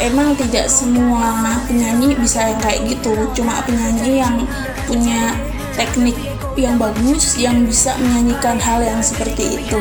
emang tidak semua penyanyi bisa yang kayak gitu. Cuma penyanyi yang punya teknik yang bagus yang bisa menyanyikan hal yang seperti itu.